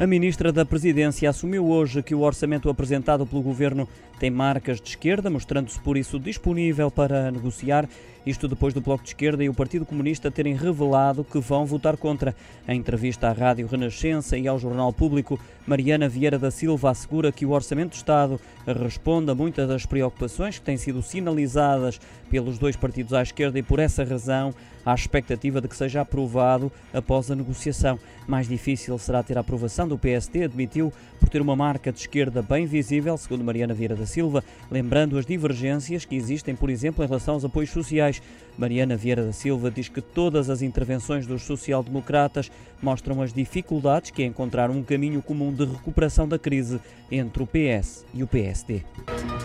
A ministra da Presidência assumiu hoje que o orçamento apresentado pelo governo tem marcas de esquerda, mostrando-se por isso disponível para negociar. Isto depois do Bloco de Esquerda e o Partido Comunista terem revelado que vão votar contra. Em entrevista à Rádio Renascença e ao Jornal Público, Mariana Vieira da Silva assegura que o Orçamento do Estado responde a muitas das preocupações que têm sido sinalizadas pelos dois partidos à esquerda e, por essa razão, há expectativa de que seja aprovado após a negociação. Mais difícil será ter a aprovação do PSD, admitiu, por ter uma marca de esquerda bem visível, segundo Mariana Vieira da Silva, lembrando as divergências que existem, por exemplo, em relação aos apoios sociais. Mariana Vieira da Silva diz que todas as intervenções dos social-democratas mostram as dificuldades que é encontrar um caminho comum de recuperação da crise entre o PS e o PTSD.